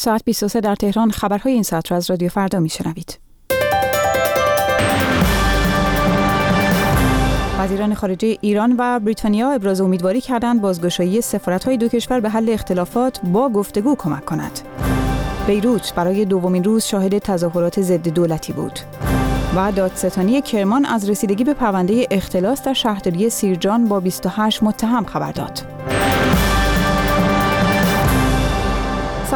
ساعت 23 در تهران خبرهای این ساعت را از رادیو فردا میشنوید. وزیران خارجه ایران و بریتانیا ابراز امیدواری کردند بازگشایی سفارت‌های دو کشور به حل اختلافات با گفتگو کمک کند. بیروت برای دومین روز شاهد تظاهرات ضد دولتی بود. و دادستانی کرمان از رسیدگی به پرونده اختلاس در شهرداری سیرجان با 28 متهم خبر داد.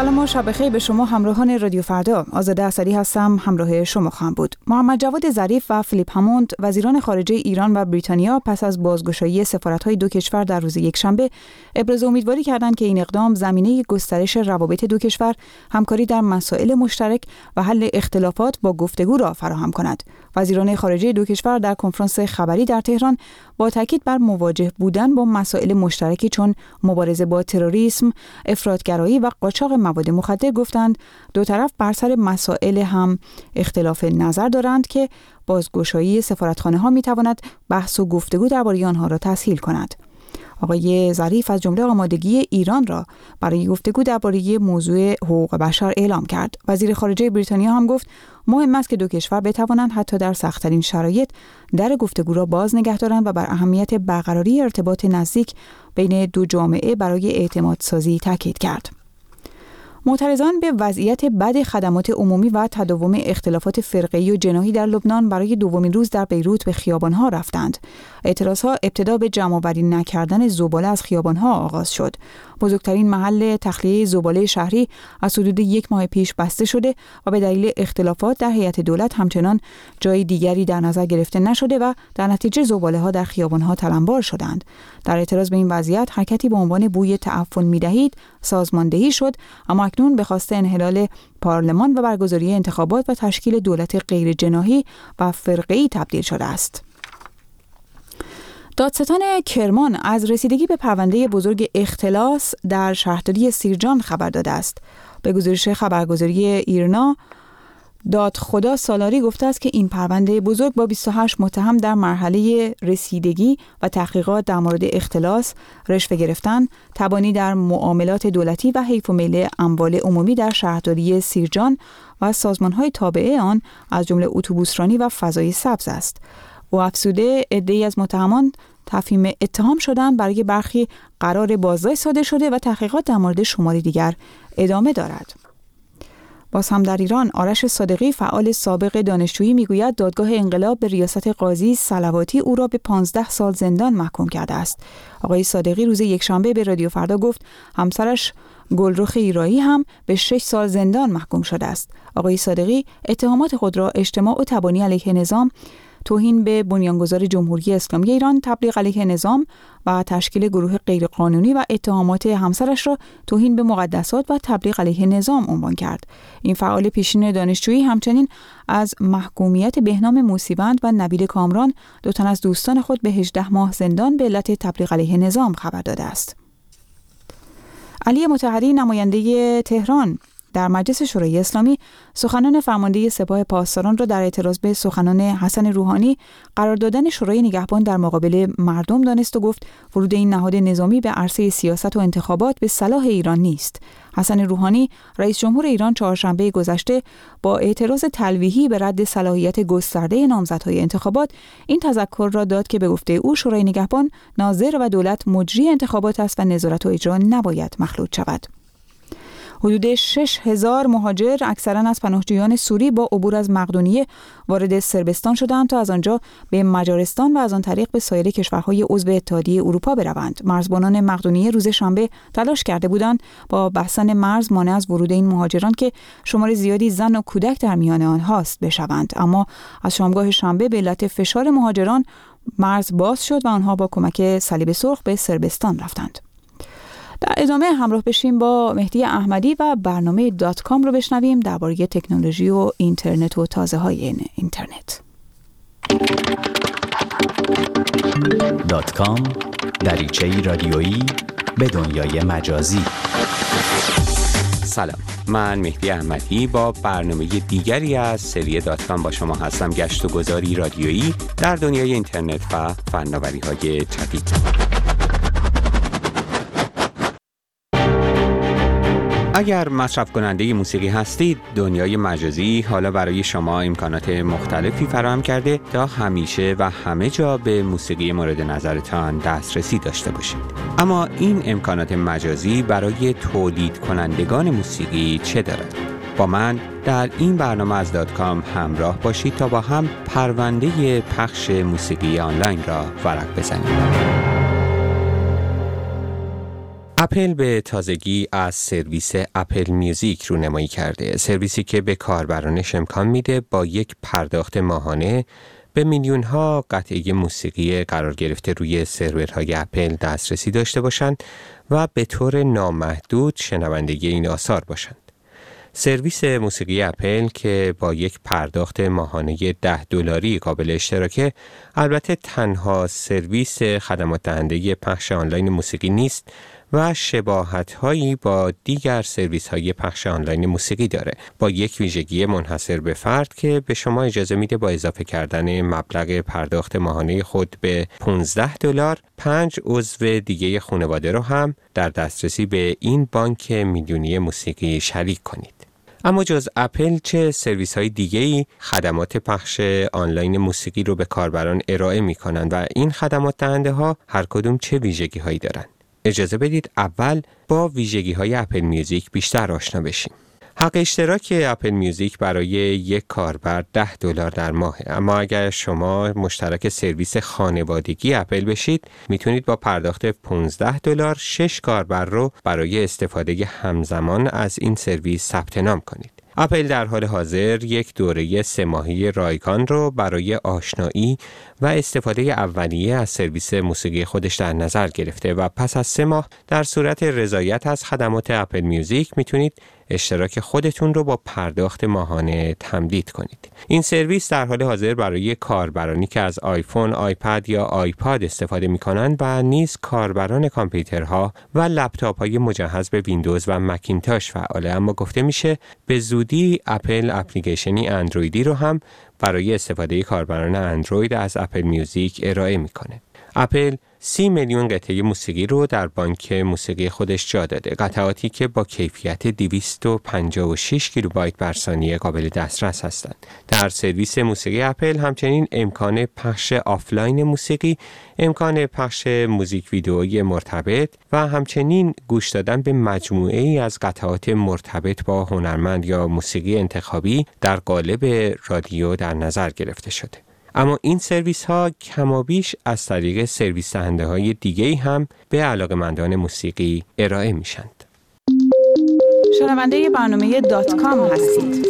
سلام و شب بخیر به شما همراهان رادیو فردا. آزاده اسدی هستم همراه شما خواهم بود. محمد جواد ظریف و فیلیپ هموند وزیران خارجه ایران و بریتانیا پس از بازگشایی سفارت‌های دو کشور در روز یکشنبه ابراز امیدواری کردند که این اقدام زمینه گسترش روابط دو کشور همکاری در مسائل مشترک و حل اختلافات با گفتگو را فراهم کند. وزیران خارجه دو کشور در کنفرانس خبری در تهران با تاکید بر مواجه بودن با مسائل مشترکی چون مبارزه با تروریسم، افرادگرایی و قاچاق مواد مخدر گفتند دو طرف بر سر مسائل هم اختلاف نظر دارند که بازگشایی سفارتخانه ها می تواند بحث و گفتگو درباره آنها را تسهیل کند. آقای ظریف از جمله آمادگی ایران را برای گفتگو درباره موضوع حقوق بشر اعلام کرد. وزیر خارجه بریتانیا هم گفت مهم است که دو کشور بتوانند حتی در سختترین شرایط در گفتگو را باز نگه دارند و بر اهمیت برقراری ارتباط نزدیک بین دو جامعه برای اعتماد سازی تاکید کرد. معترضان به وضعیت بد خدمات عمومی و تداوم اختلافات فرقه‌ای و جناحی در لبنان برای دومین روز در بیروت به خیابانها رفتند. اعتراضها ابتدا به جمعآوری نکردن زباله از خیابانها آغاز شد. بزرگترین محل تخلیه زباله شهری از حدود یک ماه پیش بسته شده و به دلیل اختلافات در هیئت دولت همچنان جای دیگری در نظر گرفته نشده و در نتیجه زباله ها در خیابان ها تلمبار شدند در اعتراض به این وضعیت حرکتی به عنوان بوی تعفن می‌دهید سازماندهی شد اما اکنون به خواست انحلال پارلمان و برگزاری انتخابات و تشکیل دولت غیر جناهی و فرقه‌ای تبدیل شده است دادستان کرمان از رسیدگی به پرونده بزرگ اختلاس در شهرداری سیرجان خبر داده است. به گزارش خبرگزاری ایرنا داد خدا سالاری گفته است که این پرونده بزرگ با 28 متهم در مرحله رسیدگی و تحقیقات در مورد اختلاس، رشوه گرفتن، تبانی در معاملات دولتی و حیف و میل اموال عمومی در شهرداری سیرجان و سازمانهای تابعه آن از جمله اتوبوسرانی و فضای سبز است. و افسوده عدهای از متهمان تفهیم اتهام شدن برای برخی قرار بازداشت صادر شده و تحقیقات در مورد شماری دیگر ادامه دارد. باز هم در ایران آرش صادقی فعال سابق دانشجویی می‌گوید دادگاه انقلاب به ریاست قاضی سلواتی او را به 15 سال زندان محکوم کرده است. آقای صادقی روز یکشنبه به رادیو فردا گفت همسرش گلرخ ایرایی هم به 6 سال زندان محکوم شده است. آقای صادقی اتهامات خود را اجتماع و تبانی علیه نظام توهین به بنیانگذار جمهوری اسلامی ایران تبلیغ علیه نظام و تشکیل گروه غیرقانونی و اتهامات همسرش را توهین به مقدسات و تبلیغ علیه نظام عنوان کرد. این فعال پیشین دانشجویی همچنین از محکومیت بهنام موسیوند و نبیل کامران دو تن از دوستان خود به 18 ماه زندان به علت تبلیغ علیه نظام خبر داده است. علی متحری نماینده تهران. در مجلس شورای اسلامی سخنان فرمانده سپاه پاسداران را در اعتراض به سخنان حسن روحانی قرار دادن شورای نگهبان در مقابل مردم دانست و گفت ورود این نهاد نظامی به عرصه سیاست و انتخابات به صلاح ایران نیست. حسن روحانی رئیس جمهور ایران چهارشنبه گذشته با اعتراض تلویحی به رد صلاحیت گسترده نامزدهای انتخابات این تذکر را داد که به گفته او شورای نگهبان ناظر و دولت مجری انتخابات است و نظارت و اجرا نباید مخلوط شود. حدود 6 هزار مهاجر اکثرا از پناهجویان سوری با عبور از مقدونیه وارد سربستان شدند تا از آنجا به مجارستان و از آن طریق به سایر کشورهای عضو اتحادیه اروپا بروند. مرزبانان مقدونیه روز شنبه تلاش کرده بودند با بحثن مرز مانع از ورود این مهاجران که شمار زیادی زن و کودک در میان آنهاست بشوند. اما از شامگاه شنبه به علت فشار مهاجران مرز باز شد و آنها با کمک صلیب سرخ به سربستان رفتند. در ادامه همراه بشیم با مهدی احمدی و برنامه دات کام رو بشنویم درباره تکنولوژی و اینترنت و تازه های این اینترنت. دات کام دریچه رادیویی به دنیای مجازی. سلام من مهدی احمدی با برنامه دیگری از سری داتکام با شما هستم گشت و گذاری رادیویی در دنیای اینترنت و فناوری های جدید. اگر مصرف کننده موسیقی هستید دنیای مجازی حالا برای شما امکانات مختلفی فراهم کرده تا همیشه و همه جا به موسیقی مورد نظرتان دسترسی داشته باشید اما این امکانات مجازی برای تولید کنندگان موسیقی چه دارد؟ با من در این برنامه از دات کام همراه باشید تا با هم پرونده پخش موسیقی آنلاین را ورق بزنیم اپل به تازگی از سرویس اپل میوزیک رو نمایی کرده سرویسی که به کاربرانش امکان میده با یک پرداخت ماهانه به میلیون ها قطعه موسیقی قرار گرفته روی سرورهای اپل دسترسی داشته باشند و به طور نامحدود شنوندگی این آثار باشند. سرویس موسیقی اپل که با یک پرداخت ماهانه 10 دلاری قابل اشتراکه البته تنها سرویس خدمات دهنده پخش آنلاین موسیقی نیست و شباهت هایی با دیگر سرویس های پخش آنلاین موسیقی داره. با یک ویژگی منحصر به فرد که به شما اجازه میده با اضافه کردن مبلغ پرداخت ماهانه خود به 15 دلار پنج عضو دیگه خانواده رو هم در دسترسی به این بانک میلیونی موسیقی شریک کنید. اما جز اپل چه سرویس های دیگه ای خدمات پخش آنلاین موسیقی رو به کاربران ارائه می کنند و این خدمات دهنده ها هر کدوم چه ویژگی هایی دارند؟ اجازه بدید اول با ویژگی های اپل میوزیک بیشتر آشنا بشیم. حق اشتراک اپل میوزیک برای یک کاربر 10 دلار در ماه اما اگر شما مشترک سرویس خانوادگی اپل بشید می‌تونید با پرداخت 15 دلار 6 کاربر رو برای استفاده همزمان از این سرویس ثبت نام کنید اپل در حال حاضر یک دوره سه ماهی رایگان رو برای آشنایی و استفاده اولیه از سرویس موسیقی خودش در نظر گرفته و پس از سه ماه در صورت رضایت از خدمات اپل میوزیک می‌تونید اشتراک خودتون رو با پرداخت ماهانه تمدید کنید. این سرویس در حال حاضر برای کاربرانی که از آیفون، آیپد یا آیپاد استفاده می کنند و نیز کاربران کامپیوترها و لپتاپ های مجهز به ویندوز و مکینتاش فعاله اما گفته میشه به زودی اپل اپلیکیشنی اندرویدی رو هم برای استفاده کاربران اندروید از اپل میوزیک ارائه می‌کنه. اپل سی میلیون قطعه موسیقی رو در بانک موسیقی خودش جا داده. قطعاتی که با کیفیت 256 کیلوبایت بر ثانیه قابل دسترس هستند. در سرویس موسیقی اپل همچنین امکان پخش آفلاین موسیقی امکان پخش موزیک ویدئویی مرتبط و همچنین گوش دادن به مجموعه ای از قطعات مرتبط با هنرمند یا موسیقی انتخابی در قالب رادیو در نظر گرفته شده. اما این سرویس ها کمابیش از طریق سرویس دهنده های دیگه هم به علاقه مندان موسیقی ارائه میشند. شنونده برنامه دات کام هستید.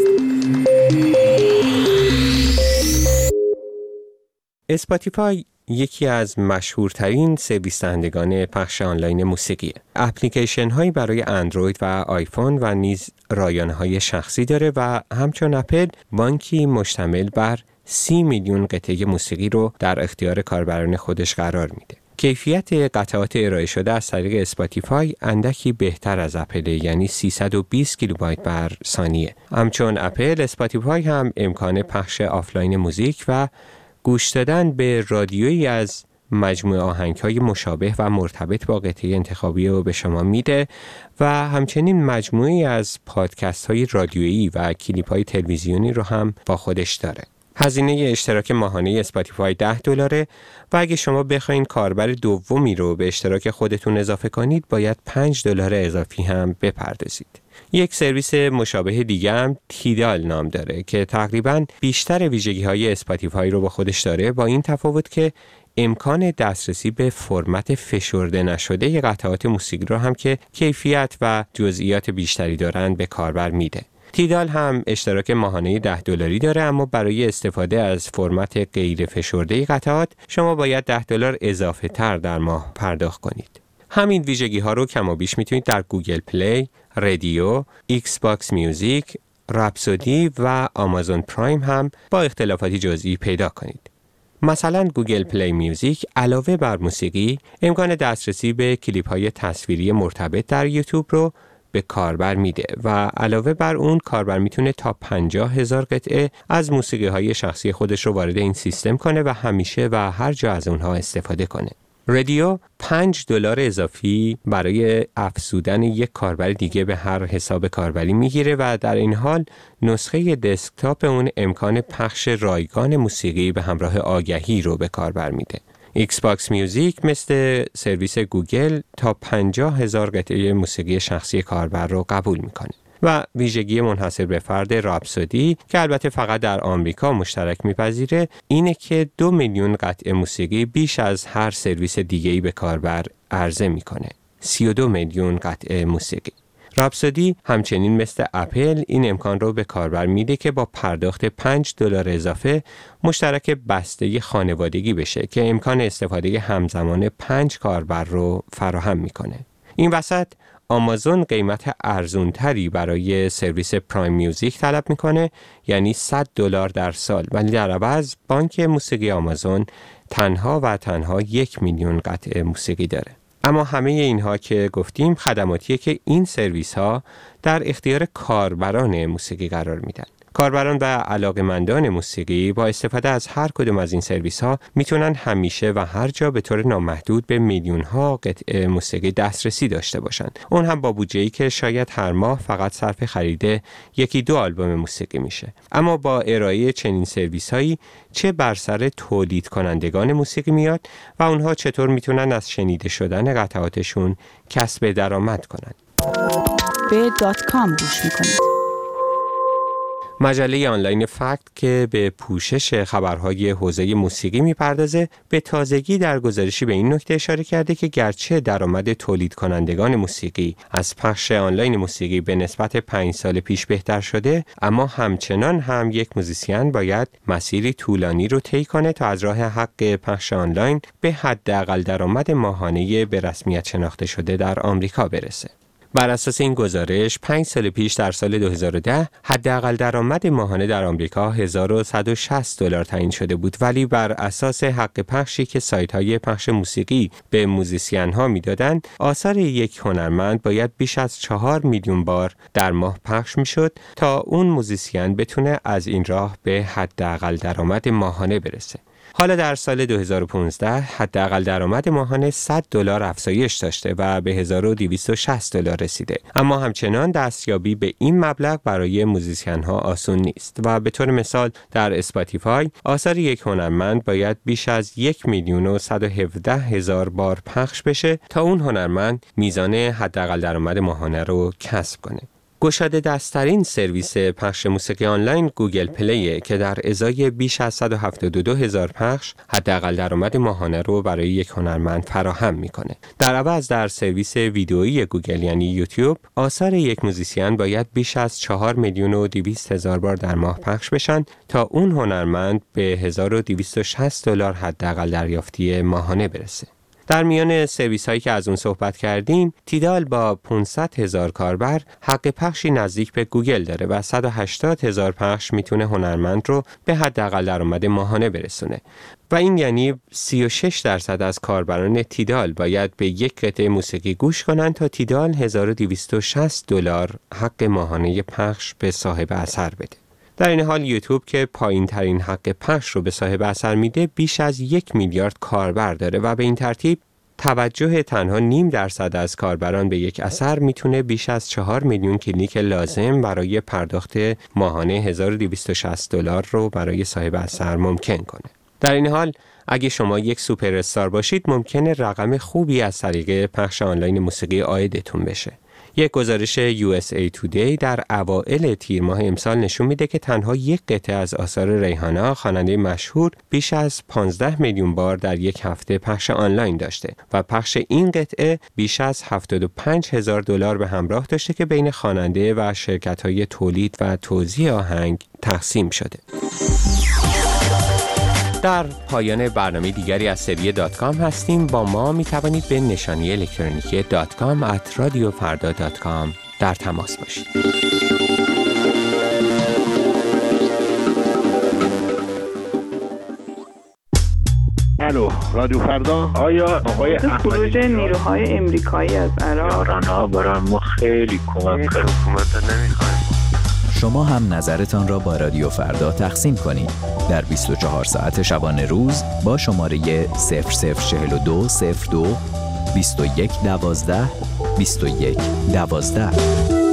Spotify یکی از مشهورترین سرویس دهندگان پخش آنلاین موسیقی اپلیکیشن هایی برای اندروید و آیفون و نیز رایانه های شخصی داره و همچون اپل بانکی مشتمل بر سی میلیون قطعه موسیقی رو در اختیار کاربران خودش قرار میده. کیفیت قطعات ارائه شده از طریق Spotify اندکی بهتر از اپل یعنی 320 کیلوبایت بر ثانیه. همچون اپل Spotify هم امکان پخش آفلاین موزیک و گوش دادن به رادیویی از مجموعه آهنگ های مشابه و مرتبط با قطعه انتخابی رو به شما میده و همچنین مجموعی از پادکست های رادیویی و کلیپ های تلویزیونی رو هم با خودش داره. هزینه اشتراک ماهانه Spotify 10 دلاره و اگه شما بخواین کاربر دومی رو به اشتراک خودتون اضافه کنید باید 5 دلار اضافی هم بپردازید. یک سرویس مشابه دیگه هم Tidal نام داره که تقریبا بیشتر ویژگی های Spotify رو با خودش داره با این تفاوت که امکان دسترسی به فرمت فشرده نشده قطعات موسیقی رو هم که کیفیت و جزئیات بیشتری دارند به کاربر میده. Tidal هم اشتراک ماهانه 10 دلاری داره اما برای استفاده از فرمت غیر فشرده قطعات شما باید 10 دلار اضافه تر در ماه پرداخت کنید. همین ویژگی ها رو کم و بیش می‌تونید در Google Play، Rdio، Xbox Music، Rhapsody و Amazon Prime هم با اختلافاتی جزئی پیدا کنید. مثلا Google Play Music علاوه بر موسیقی امکان دسترسی به کلیپ های تصویری مرتبط در یوتیوب رو به کاربر میده و علاوه بر اون کاربر می‌تونه تا 50 هزار قطعه از موسیقی های شخصی خودش رو وارد این سیستم کنه و همیشه و هر جا از اونها استفاده کنه. Rdio 5 دلار اضافی برای افزودن یک کاربر دیگه به هر حساب کاربری می‌گیره و در این حال نسخه دسکتاپ اون امکان پخش رایگان موسیقی به همراه آگهی رو به کاربر میده. Xbox Music مثل سرویس گوگل تا 50 هزار قطعه موسیقی شخصی کاربر رو قبول می‌کنه. و ویژگی منحصر به فرد رابسودی که البته فقط در آمریکا مشترک میپذیره اینه که دو میلیون قطعه موسیقی بیش از هر سرویس دیگه‌ای به کاربر عرضه می‌کنه 32 میلیون قطعه موسیقی رابسودی همچنین مثل اپل این امکان رو به کاربر میده که با پرداخت 5 دلار اضافه مشترک بسته خانوادگی بشه که امکان استفاده همزمان 5 کاربر رو فراهم می‌کنه. این وسط آمازون قیمت ارزونتری برای سرویس پرایم میوزیک طلب می‌کنه یعنی 100 دلار در سال ولی در عوض بانک موسیقی آمازون تنها و تنها یک میلیون قطعه موسیقی داره اما همه اینها که گفتیم خدماتیه که این سرویس ها در اختیار کاربران موسیقی قرار میدن. کاربران و علاقمندان موسیقی با استفاده از هر کدوم از این سرویس ها می‌تونن همیشه و هر جا به طور نامحدود به میلیون ها قطعه موسیقی دسترسی داشته باشند. اون هم با بودجه ای که شاید هر ماه فقط صرف خرید یکی دو آلبوم موسیقی میشه. اما با ارائه چنین سرویس هایی چه بر سر تولید کنندگان موسیقی میاد و اونها چطور می‌تونن از شنیده شدن قطعاتشون کسب درآمد کنند. به دات کام گوش می‌کنید. مجله آنلاین Fact که به پوشش خبرهای حوزه موسیقی می‌پردازه به تازگی در گزارشی به این نکته اشاره کرده که گرچه درآمد تولید کنندگان موسیقی از پخش آنلاین موسیقی به نسبت پنج سال پیش بهتر شده اما همچنان هم یک موزیسین باید مسیری طولانی رو طی کنه تا از راه حق پخش آنلاین به حداقل درآمد ماهانه به رسمیت شناخته شده در آمریکا برسه. بر اساس این گزارش 5 سال پیش در سال 2010 حداقل درآمد ماهانه در آمریکا 1160 دلار تعیین شده بود. ولی بر اساس حق پخشی که سایت های پخش موسیقی به موزیسین ها می‌دادند آثار یک هنرمند باید بیش از 4 میلیون بار در ماه پخش می‌شد تا اون موزیسین بتونه از این راه به حداقل درآمد ماهانه برسه. حالا در سال 2015 حداقل درآمد ماهانه 100 دلار افزایش داشته و به 1260 دلار رسیده. اما همچنان دستیابی به این مبلغ برای موزیسین ها آسون نیست و به طور مثال در Spotify آثار یک هنرمند باید بیش از یک میلیون و 117 هزار بار پخش بشه تا اون هنرمند میزان حداقل درآمد ماهانه رو کسب کنه. گشاده دستترین سرویس پخش موسیقی آنلاین Google Play ه که در ازای بیش از 172 هزار پخش حداقل درآمد ماهانه رو برای یک هنرمند فراهم می‌کنه. در عوض در سرویس ویدئویی گوگل یعنی یوتیوب آثار یک موزیسین باید بیش از 4 میلیون و 200 هزار بار در ماه پخش بشن تا اون هنرمند به 1260 دلار حداقل دریافتی ماهانه برسه. در میان سرویس هایی که از اون صحبت کردیم تیدال با 500 هزار کاربر حق پخشی نزدیک به گوگل داره و 180 هزار پخش می‌تونه هنرمند رو به حداقل درآمد ماهانه برسونه و این یعنی 36 درصد از کاربران تیدال باید به یک قطعه موسیقی گوش کنند تا تیدال 1260 دلار حق ماهانه پخش به صاحب اثر بده. در این حال یوتیوب که پایین ترین حق پخش رو به صاحب اثر میده بیش از یک میلیارد کاربر داره و به این ترتیب توجه تنها نیم درصد از کاربران به یک اثر می‌تونه بیش از چهار میلیون کلیک لازم برای پرداخت ماهانه 1260 دلار رو برای صاحب اثر ممکن کنه. در این حال اگه شما یک سوپر استار باشید ممکنه رقم خوبی از طریق پخش آنلاین موسیقی آیدتون بشه. یک گزارش USA Today در اوائل تیر ماه امسال نشون میده که تنها یک قطعه از آثار ریحانا خواننده مشهور بیش از 15 میلیون بار در یک هفته پخش آنلاین داشته و پخش این قطعه بیش از 75 هزار دلار به همراه داشته که بین خواننده و شرکت های تولید و توزیع آهنگ تقسیم شده. در پایان برنامه دیگری از سری دات کام هستیم. با ما می توانید به نشانی الکترونیکی dotcom at رادیو فردا dot com در تماس باشید. الو رادیو فردا آیا آقای خروج نیروهای امریکایی از عراق؟ ها برای ما خیلی کمک کرد حکومت نمی‌خوایم شما هم نظرتان را با رادیو فردا تقسیم کنید. در 24 ساعت شبانه روز با شماره 0042 02 21 12 21 12